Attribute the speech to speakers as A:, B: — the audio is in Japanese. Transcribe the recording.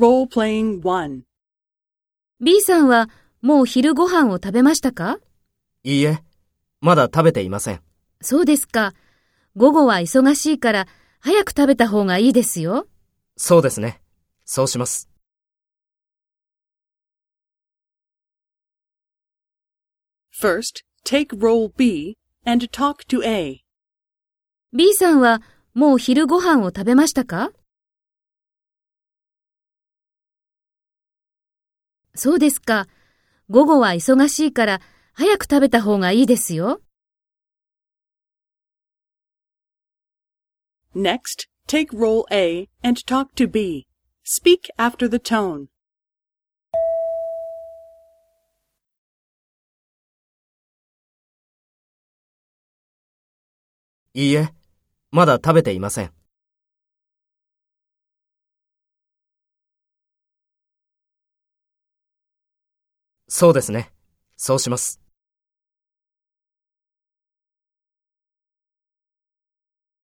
A: B
B: B さんはもう昼ご飯を食べましたか？
C: いいえ、まだ食べていません。
B: そうですか。午後は忙しいから早く食べた方がいいですよ。
C: そうですね。そうします。
A: First, take role B and talk to A.
B: B さんはもう昼ご飯を食べましたか？そうですか。午後は忙しいから早く食べた方がいいですよ。
A: Next, take role A and talk to B. Speak after the tone.
C: いいえ、まだ食べていません。そうですね。そうします。